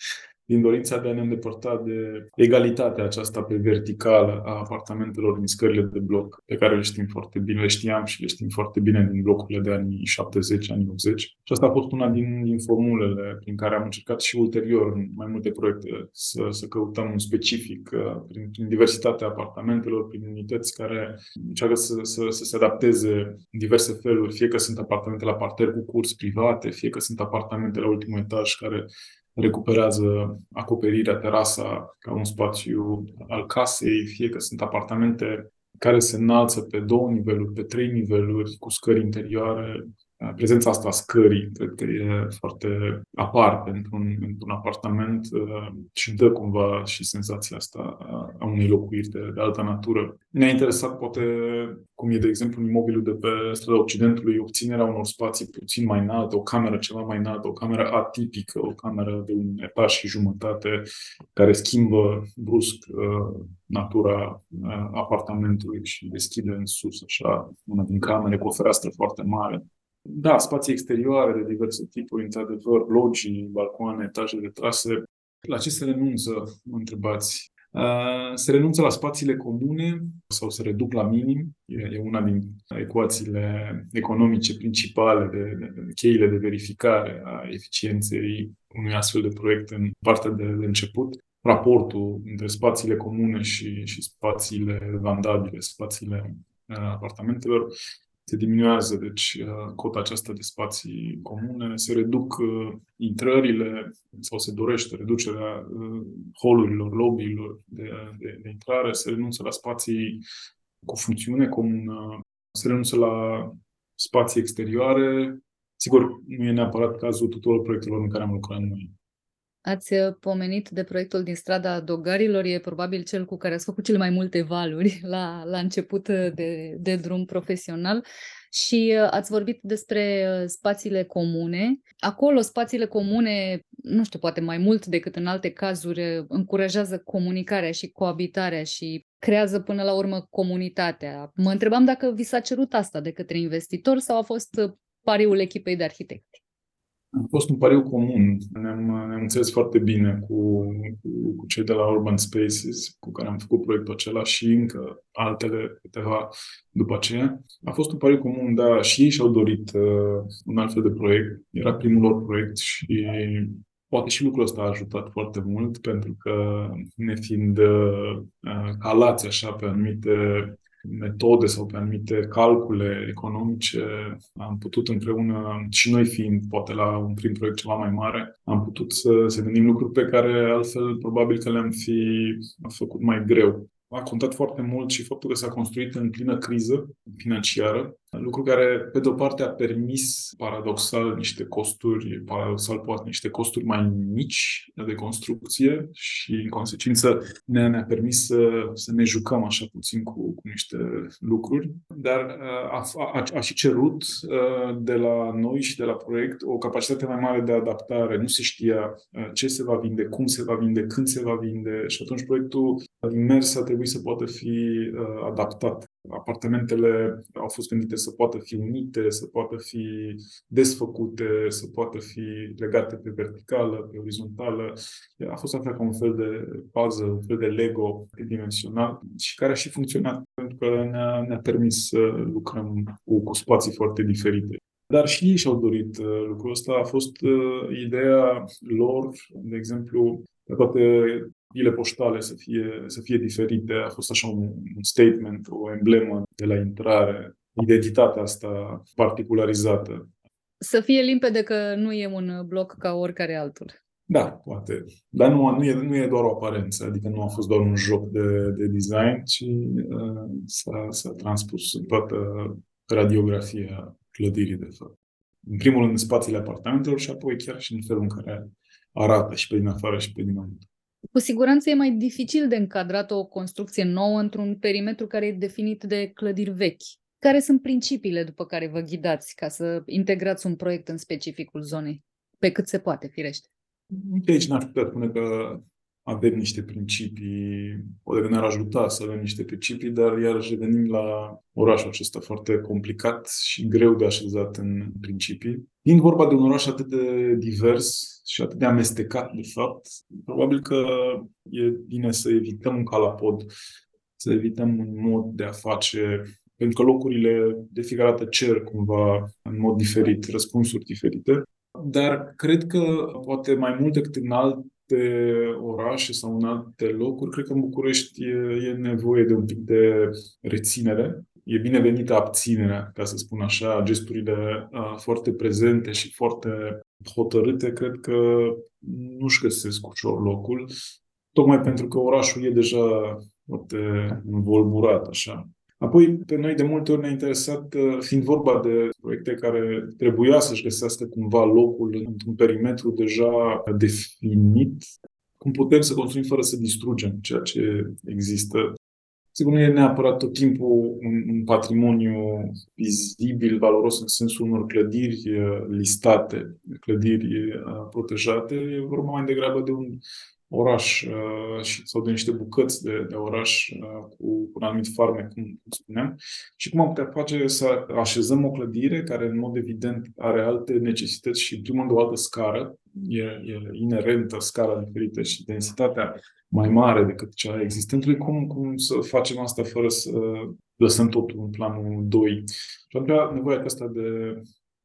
din dorința de a ne îndepărta de egalitatea aceasta pe verticală a apartamentelor din scările de bloc, pe care le știm foarte bine, le știam și le știm foarte bine din blocurile de anii 70, anii 80. Și asta a fost una din, din formulele prin care am încercat și ulterior în mai multe proiecte să, să căutăm un specific uh, prin, prin diversitatea apartamentelor, prin unități care încearcă să, să, să se adapteze în diverse feluri, fie că sunt apartamente la parter cu curs private, fie că sunt apartamente la ultimul etaj care recuperează acoperirea, terasa ca un spațiu al casei, fie că sunt apartamente care se înalță pe două niveluri, pe trei niveluri, cu scări interioare, prezența asta a scării, cred că e foarte aparte într-un, într-un apartament uh, și dă cumva și senzația asta a unei locuiri de, de altă natură. Ne-a interesat poate cum e, de exemplu, în imobilul de pe strada Occidentului, obținerea unor spații puțin mai înalte, o cameră ceva mai înaltă, o cameră atipică, o cameră de un etaj și jumătate, care schimbă brusc uh, natura uh, apartamentului și deschide în sus, așa, una din camere cu o fereastră foarte mare. Da, spații exterioare de diverse tipuri, într-adevăr, logii, balcoane, etaje de trase. La ce se renunță, mă întrebați? Se renunță la spațiile comune sau se reduc la minim. E una din ecuațiile economice principale, de, de, de cheile de verificare a eficienței unui astfel de proiect în partea de, de început. Raportul între spațiile comune și, și spațiile vandabile, spațiile apartamentelor, se diminuează deci uh, cota aceasta de spații comune, se reduc uh, intrările sau se dorește reducerea holurilor, lobbyilor de, de, de intrare, se renunță la spații cu funcțiune comună, se renunță la spații exterioare. Sigur, nu e neapărat cazul tuturor proiectelor în care am lucrat noi. Ați uh, pomenit de proiectul din strada Dogarilor, e probabil cel cu care ați făcut cele mai multe valuri la, la început uh, de, de drum profesional și uh, ați vorbit despre spațiile comune. Acolo, spațiile comune, nu știu, poate mai mult decât în alte cazuri, încurajează comunicarea și coabitarea și creează până la urmă comunitatea. Mă întrebam dacă vi s-a cerut asta de către investitor sau a fost pariul echipei de arhitecți. A fost un pariu comun. Ne-am, ne-am înțeles foarte bine cu, cu, cu cei de la Urban Spaces, cu care am făcut proiectul acela și încă altele câteva după aceea. A fost un pariu comun, dar și ei și-au dorit uh, un alt fel de proiect. Era primul lor proiect și poate și lucrul ăsta a ajutat foarte mult, pentru că ne fiind uh, calați așa pe anumite metode sau pe anumite calcule economice, am putut împreună, și noi fiind poate la un prim proiect ceva mai mare, am putut să, să gândim lucruri pe care altfel probabil că le-am fi făcut mai greu. A contat foarte mult și faptul că s-a construit în plină criză financiară, lucru care, pe de-o parte, a permis, paradoxal, niște costuri, paradoxal poate, niște costuri mai mici de construcție și, în consecință, ne-a, ne permis să, să ne jucăm așa puțin cu, cu niște lucruri, dar a, a, a și cerut de la noi și de la proiect o capacitate mai mare de adaptare. Nu se știa ce se va vinde, cum se va vinde, când se va vinde și atunci proiectul din mers a trebuit să poată fi uh, adaptat. Apartamentele au fost gândite să poată fi unite, să poată fi desfăcute, să poată fi legate pe verticală, pe orizontală. A fost așa ca un fel de puzzle, un fel de Lego dimensional și care a și funcționat pentru că ne-a, ne-a permis să lucrăm cu, cu spații foarte diferite. Dar și ei și-au dorit uh, lucrul ăsta. A fost uh, ideea lor, de exemplu, toate ile poștale să fie, să fie diferite. A fost așa un, un statement, o emblemă de la intrare, identitatea asta particularizată. Să fie limpede că nu e un bloc ca oricare altul. Da, poate. Dar nu, nu, e, nu e doar o aparență, adică nu a fost doar un joc de, de design, ci uh, s-a, s-a transpus în toată radiografia clădirii, de fapt. În primul rând în spațiile apartamentelor și apoi chiar și în felul în care arată și pe din afară și pe dinăuntru. Cu siguranță e mai dificil de încadrat o construcție nouă într-un perimetru care e definit de clădiri vechi. Care sunt principiile după care vă ghidați ca să integrați un proiect în specificul zonei? Pe cât se poate, firește. Aici n-aș putea spune că avem niște principii, poate că ne-ar ajuta să avem niște principii, dar iarăși revenim la orașul acesta foarte complicat și greu de așezat în principii. Fiind vorba de un oraș atât de divers și atât de amestecat, de fapt, probabil că e bine să evităm un calapod, să evităm un mod de a face pentru că locurile de fiecare dată cer cumva în mod diferit, răspunsuri diferite. Dar cred că poate mai mult decât în alt alte orașe sau în alte locuri, cred că în București e, e nevoie de un pic de reținere. E binevenită abținerea, ca să spun așa, gesturile uh, foarte prezente și foarte hotărâte, cred că nu-și găsesc ușor locul, tocmai pentru că orașul e deja foarte învolburat, așa. Apoi, pe noi de multe ori ne-a interesat, uh, fiind vorba de proiecte care trebuia să-și găsească cumva locul într-un perimetru deja definit, cum putem să construim fără să distrugem ceea ce există. Sigur, nu e neapărat tot timpul un, un patrimoniu vizibil, valoros în sensul unor clădiri uh, listate, clădiri uh, protejate. E vorba mai degrabă de un oraș uh, sau de niște bucăți de, de oraș uh, cu, cu un anumit farmec, cum, cum spuneam, și cum am putea face să așezăm o clădire care, în mod evident, are alte necesități și, în primul rând, o altă scară, e, e inerentă scara diferită și densitatea mai mare decât cea existentului, cum, cum să facem asta fără să lăsăm totul în planul 2. Și atunci nevoia asta de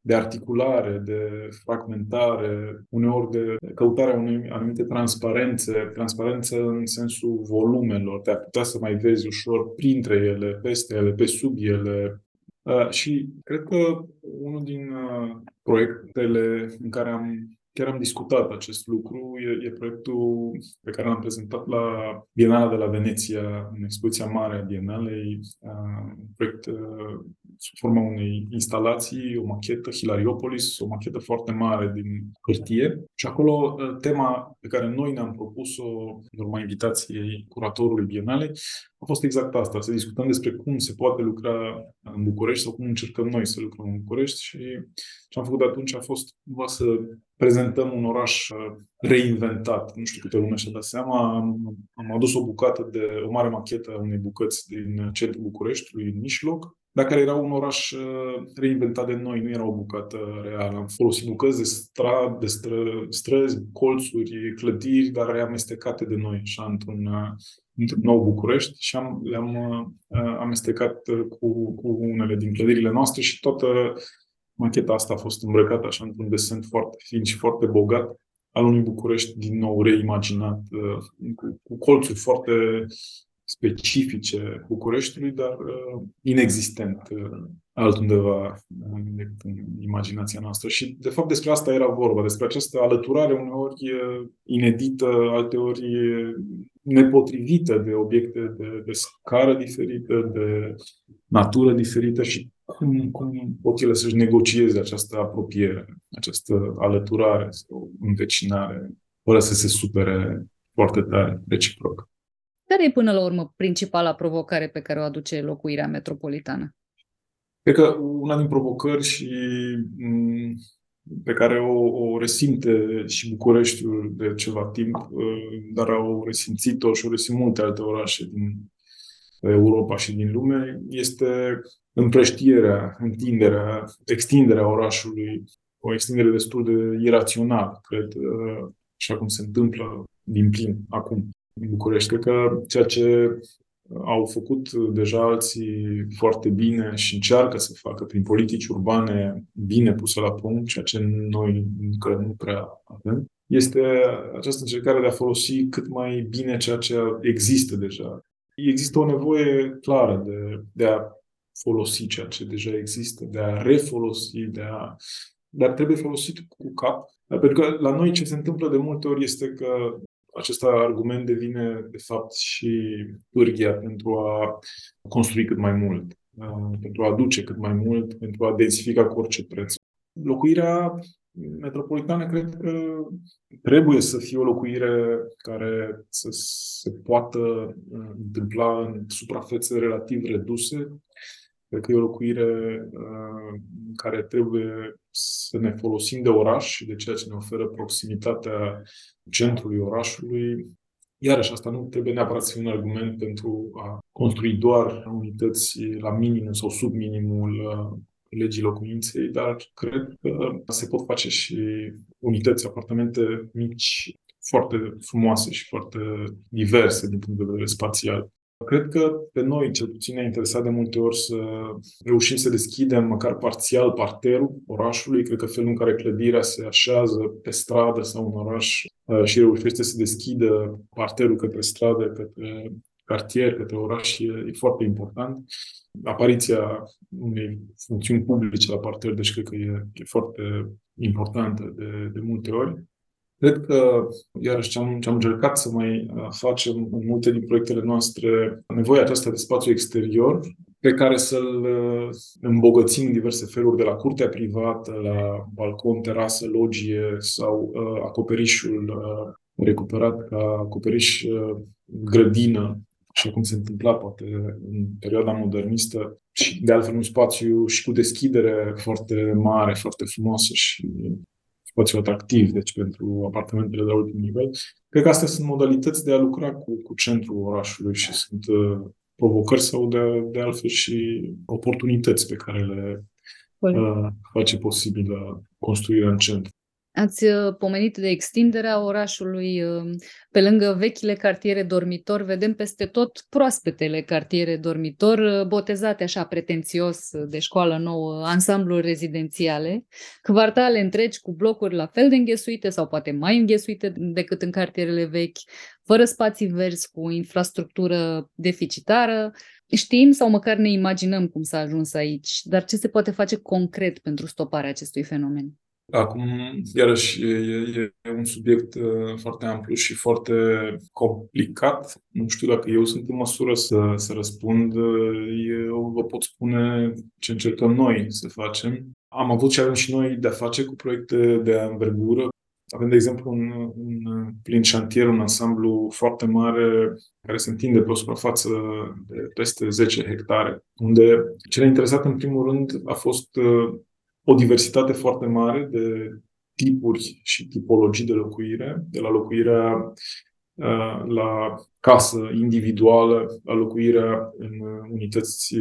de articulare, de fragmentare, uneori de căutarea unei anumite transparențe, transparență în sensul volumelor, de a putea să mai vezi ușor printre ele, peste ele, pe sub ele, Uh, și cred că unul din uh, proiectele în care am chiar am discutat acest lucru. E, e proiectul pe care l-am prezentat la Bienala de la Veneția, în expoziția mare a Bienalei, un proiect sub forma unei instalații, o machetă, Hilariopolis, o machetă foarte mare din hârtie. Și acolo tema pe care noi ne-am propus-o în urma invitației curatorului Bienalei a fost exact asta, să discutăm despre cum se poate lucra în București sau cum încercăm noi să lucrăm în București și ce am făcut atunci a fost cumva să prezentăm un oraș uh, reinventat. Nu știu câte lume și-a dat seama. Am, am adus o bucată de, o mare machetă a unei bucăți din centrul Bucureștiului, în Mișloc, dar care era un oraș uh, reinventat de noi, nu era o bucată reală. Am folosit bucăți de, stra, de stră, străzi, colțuri, clădiri, dar reamestecate de noi, așa, într-un, uh, într-un nou București și am, le-am uh, amestecat cu, cu unele din clădirile noastre și toată macheta asta a fost îmbrăcată așa într-un desen foarte fin și foarte bogat al unui București din nou reimaginat, cu, cu colțuri foarte specifice Bucureștiului, dar uh, inexistent uh, altundeva uh, decât în imaginația noastră. Și, de fapt, despre asta era vorba, despre această alăturare uneori uh, inedită, alteori nepotrivită de obiecte de, de scară diferită, de natură diferită și cum, cum pot ele să-și negocieze această apropiere, această alăturare sau învecinare, fără să se supere foarte tare reciproc. Care e până la urmă principala provocare pe care o aduce locuirea metropolitană? Cred că una din provocări și mm, pe care o, o resimte și Bucureștiul de ceva timp, uh, dar au resimțit-o și o resimt multe alte orașe din Europa și din lume, este împrăștierea, întinderea, extinderea orașului, o extindere destul de irațională, cred, uh, așa cum se întâmplă din plin acum în București. Cred că ceea ce au făcut deja alții foarte bine și încearcă să facă prin politici urbane bine puse la punct, ceea ce noi încă nu prea avem, este această încercare de a folosi cât mai bine ceea ce există deja. Există o nevoie clară de, de a folosi ceea ce deja există, de a refolosi, de a... dar trebuie folosit cu cap. Pentru că la noi ce se întâmplă de multe ori este că acest argument devine, de fapt, și pârghia pentru a construi cât mai mult, uh, pentru a aduce cât mai mult, pentru a densifica cu orice preț. Locuirea metropolitană cred că trebuie să fie o locuire care să se poată uh, întâmpla în suprafețe relativ reduse. Cred că e o locuire uh, care trebuie să ne folosim de oraș și de ceea ce ne oferă proximitatea centrului orașului. Iarăși, asta nu trebuie neapărat să fie un argument pentru a construi doar unități la minimum sau sub minimul uh, legii locuinței, dar cred că se pot face și unități, apartamente mici, foarte frumoase și foarte diverse din punct de vedere spațial. Cred că pe noi, cel puțin, ne-a interesat de multe ori să reușim să deschidem măcar parțial parterul orașului. Cred că felul în care clădirea se așează pe stradă sau în oraș uh, și reușește să deschidă parterul către stradă, către cartier, către oraș, e, e foarte important. Apariția unei funcțiuni publice la parter, deci cred că e, e foarte importantă de, de multe ori. Cred că, iarăși, ce am, ce am încercat să mai uh, facem în multe din proiectele noastre, nevoia aceasta de spațiu exterior, pe care să-l uh, îmbogățim în diverse feluri, de la curtea privată, la balcon, terasă, logie sau uh, acoperișul uh, recuperat ca acoperiș uh, grădină, așa cum se întâmpla poate în perioada modernistă, și de altfel un spațiu și cu deschidere foarte mare, foarte frumoasă și spațiu atractiv, deci pentru apartamentele de ultim nivel. Cred că astea sunt modalități de a lucra cu, cu centrul orașului și sunt uh, provocări sau de, de altfel și oportunități pe care le uh, face posibilă construirea în centru. Ați uh, pomenit de extinderea orașului. Uh, pe lângă vechile cartiere dormitor, vedem peste tot proaspetele cartiere dormitor, uh, botezate așa pretențios de școală nouă, ansambluri rezidențiale, quartale întregi cu blocuri la fel de înghesuite sau poate mai înghesuite decât în cartierele vechi, fără spații verzi, cu infrastructură deficitară, Știm sau măcar ne imaginăm cum s-a ajuns aici, dar ce se poate face concret pentru stoparea acestui fenomen? Acum, iarăși, e, e, e un subiect uh, foarte amplu și foarte complicat. Nu știu dacă eu sunt în măsură să, să răspund. Eu vă pot spune ce încercăm noi să facem. Am avut și avem și noi de-a face cu proiecte de anvergură. Avem, de exemplu, un, un plin șantier, un ansamblu foarte mare care se întinde pe o suprafață de peste 10 hectare, unde cele interesat în primul rând a fost uh, o diversitate foarte mare de tipuri și tipologii de locuire, de la locuirea uh, la casă individuală, la locuirea în unități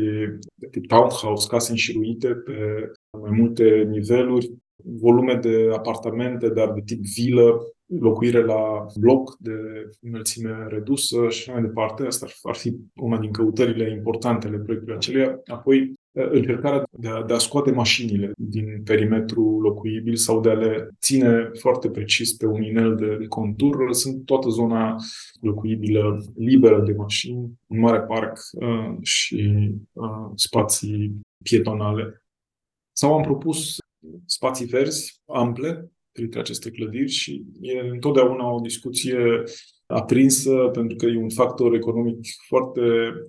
de tip townhouse, case înșiruite pe mai multe niveluri, volume de apartamente, dar de tip vilă, locuire la bloc de înălțime redusă și mai departe. Asta ar fi una din căutările importante ale proiectului acelea. Apoi, încercarea de a, de a scoate mașinile din perimetru locuibil sau de a le ține foarte precis pe un inel de, de contur, lăsând toată zona locuibilă liberă de mașini, un mare parc uh, și uh, spații pietonale. Sau am propus spații verzi ample printre aceste clădiri și e întotdeauna o discuție aprinsă pentru că e un factor economic foarte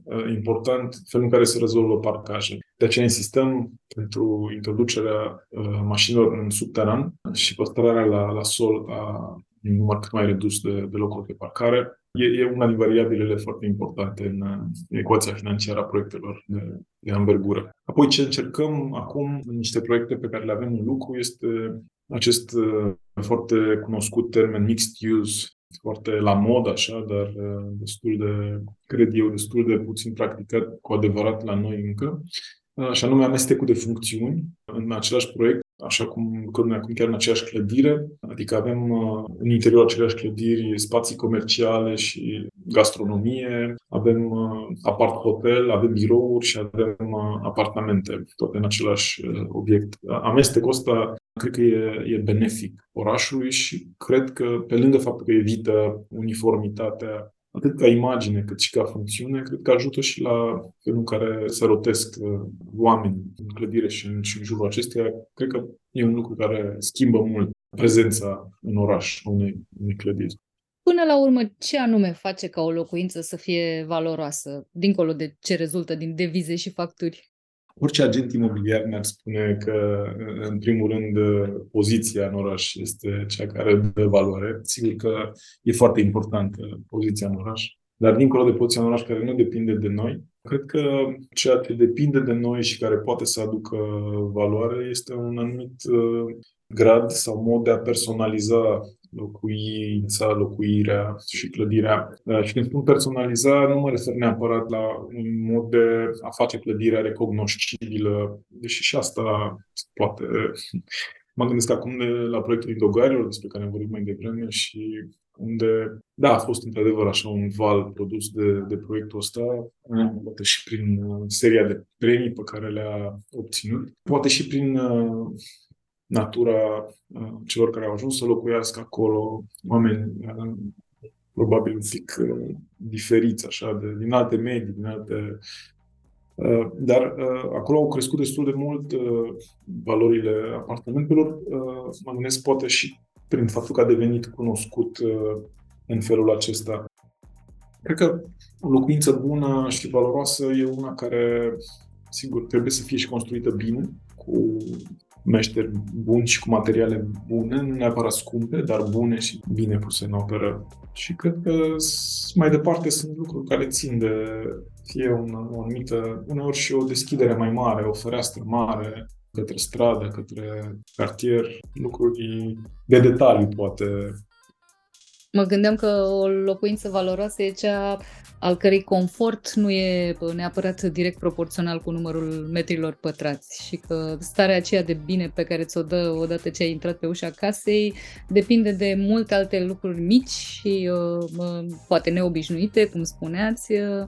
uh, important felul în care se rezolvă parcajele. De aceea insistăm pentru introducerea uh, mașinilor în subteran și păstrarea la, la sol a un număr cât mai redus de, de locuri de parcare. E, e una din variabilele foarte importante în, în ecuația financiară a proiectelor de, de anvergură. Apoi ce încercăm acum în niște proiecte pe care le avem în lucru este acest uh, foarte cunoscut termen mixed use foarte la mod așa, dar uh, destul de, cred eu, destul de puțin practicat cu adevărat la noi încă, uh, și anume amestecul de funcțiuni în același proiect, așa cum lucrăm noi acum chiar în aceeași clădire, adică avem uh, în interiorul aceleași clădiri spații comerciale și gastronomie, avem apart-hotel, avem birouri și avem apartamente, toate în același obiect. Amestecul ăsta cred că e, e benefic orașului și cred că, pe lângă faptul că evită uniformitatea atât ca imagine cât și ca funcțiune, cred că ajută și la felul în care se rotesc uh, oameni în clădire și în, și în jurul acesteia. Cred că e un lucru care schimbă mult prezența în oraș unei, unei clădiri. Până la urmă, ce anume face ca o locuință să fie valoroasă, dincolo de ce rezultă din devize și facturi? Orice agent imobiliar ne-ar spune că, în primul rând, poziția în oraș este cea care dă valoare. Sigur că e foarte importantă poziția în oraș, dar dincolo de poziția în oraș care nu depinde de noi, cred că ceea ce depinde de noi și care poate să aducă valoare este un anumit uh, grad sau mod de a personaliza locuința, locuirea și clădirea. Uh, și când spun personaliza, nu mă refer neapărat la un mod de a face clădirea recognoscibilă, deși și asta poate. Mă gândesc acum de, la proiectul Indogarilor, despre care am vorbit mai devreme și unde, da, a fost într-adevăr așa un val produs de, de proiectul ăsta, poate și prin uh, seria de premii pe care le-a obținut, poate și prin uh, natura uh, celor care au ajuns să locuiască acolo, oameni uh, probabil un pic uh, diferiți, așa, de, din alte medii, din alte Uh, dar uh, acolo au crescut destul de mult uh, valorile apartamentelor. Uh, mă gândesc poate și prin faptul că a devenit cunoscut uh, în felul acesta. Cred că o locuință bună și valoroasă e una care, sigur, trebuie să fie și construită bine, cu meșteri buni și cu materiale bune, nu neapărat scumpe, dar bune și bine puse în operă. Și cred că mai departe sunt lucruri care țin de fie una, o anumită, uneori și o deschidere mai mare, o fereastră mare către stradă, către cartier, lucruri de detaliu poate. Mă gândeam că o locuință valoroasă e cea al cărei confort nu e neapărat direct proporțional cu numărul metrilor pătrați și că starea aceea de bine pe care ți-o dă odată ce ai intrat pe ușa casei depinde de multe alte lucruri mici și uh, poate neobișnuite, cum spuneați, uh,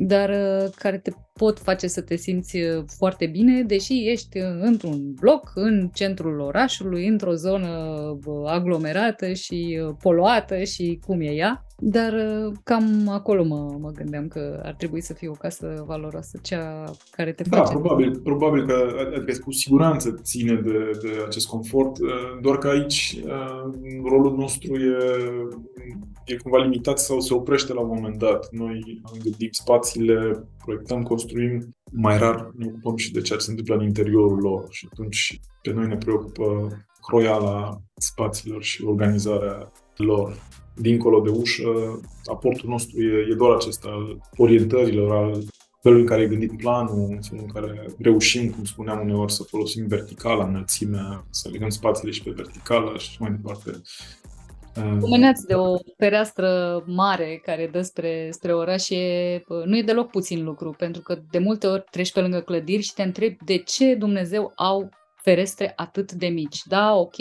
dar uh, care te pot face să te simți uh, foarte bine, deși ești într-un bloc, în centrul orașului, într-o zonă aglomerată și poluată și cum e ea. Dar uh, cam acolo mă, mă gândeam că ar trebui să fie o casă valoroasă, cea care te da, face. Da, probabil, probabil că adică cu siguranță ține de, de acest confort, uh, doar că aici uh, rolul nostru e, e cumva limitat sau se oprește la un moment dat. Noi gândim spațiile, proiectăm, construim, mai rar ne ocupăm și de ceea ce se întâmplă în interiorul lor și atunci pe noi ne preocupă croiala spațiilor și organizarea lor dincolo de ușă, aportul nostru e, e doar acesta, al orientărilor, al felului în care e gândit planul, în felul în care reușim, cum spuneam uneori, să folosim verticala, înălțimea, să legăm spațiile și pe verticală și mai departe. Pomeneați de o fereastră mare care dă spre, spre oraș, e, nu e deloc puțin lucru, pentru că de multe ori treci pe lângă clădiri și te întrebi de ce Dumnezeu au ferestre atât de mici. Da, ok,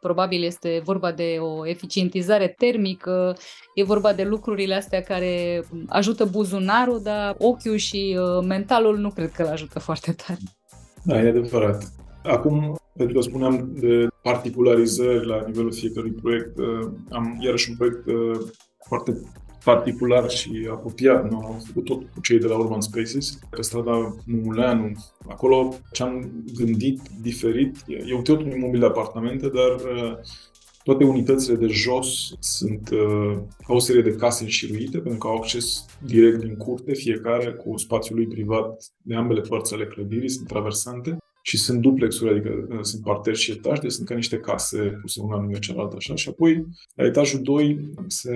probabil este vorba de o eficientizare termică, e vorba de lucrurile astea care ajută buzunarul, dar ochiul și uh, mentalul nu cred că îl ajută foarte tare. Da, e adevărat. Acum, pentru că spuneam de particularizări la nivelul fiecărui proiect, uh, am iarăși un proiect uh, foarte particular și apropiat. Noi am făcut tot cu cei de la Urban Spaces, pe strada Mumuleanu. Acolo ce am gândit diferit, e un tot un imobil de apartamente, dar uh, toate unitățile de jos sunt uh, au o serie de case înșiruite, pentru că au acces direct din curte, fiecare cu spațiul lui privat de ambele părți ale clădirii, sunt traversante și sunt duplexuri, adică uh, sunt parter și etaj, deci sunt ca niște case puse una lângă cealaltă așa. Și apoi, la etajul 2 se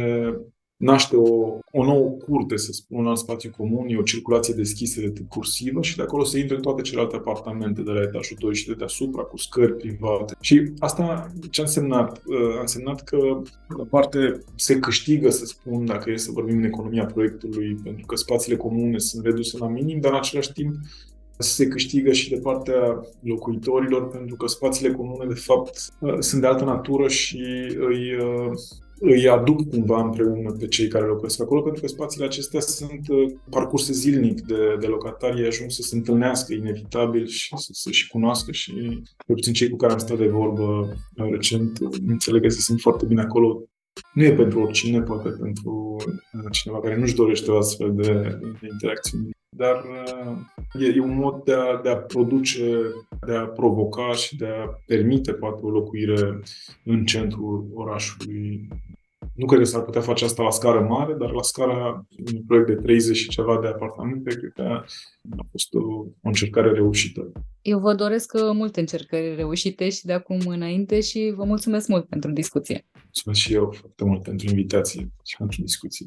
naște o, o nouă curte, să spun, un alt spațiu comun, e o circulație deschisă de tip cursivă și de acolo se intră în toate celelalte apartamente de la etajul 2 și de deasupra, cu scări private. Și asta ce a însemnat? Uh, a însemnat că, la parte, se câștigă, să spun, dacă e să vorbim în economia proiectului, pentru că spațiile comune sunt reduse la minim, dar în același timp se câștigă și de partea locuitorilor, pentru că spațiile comune, de fapt, uh, sunt de altă natură și îi uh, îi aduc cumva împreună pe cei care locuiesc acolo, pentru că spațiile acestea sunt uh, parcurse zilnic de, de locatari, ei ajung să se întâlnească inevitabil și să se și cunoască și pe puțin cei cu care am stat de vorbă uh, recent, uh, înțeleg că se simt foarte bine acolo. Nu e pentru oricine, poate pentru cineva care nu-și dorește o astfel de, de interacțiuni dar e, e un mod de a, de a produce, de a provoca și de a permite poate o locuire în centrul orașului. Nu cred că s-ar putea face asta la scară mare, dar la scara unui proiect de 30 și ceva de apartamente, cred că a fost o, o încercare reușită. Eu vă doresc multe încercări reușite și de acum înainte și vă mulțumesc mult pentru discuție. Mulțumesc și eu foarte mult pentru invitație și pentru discuție.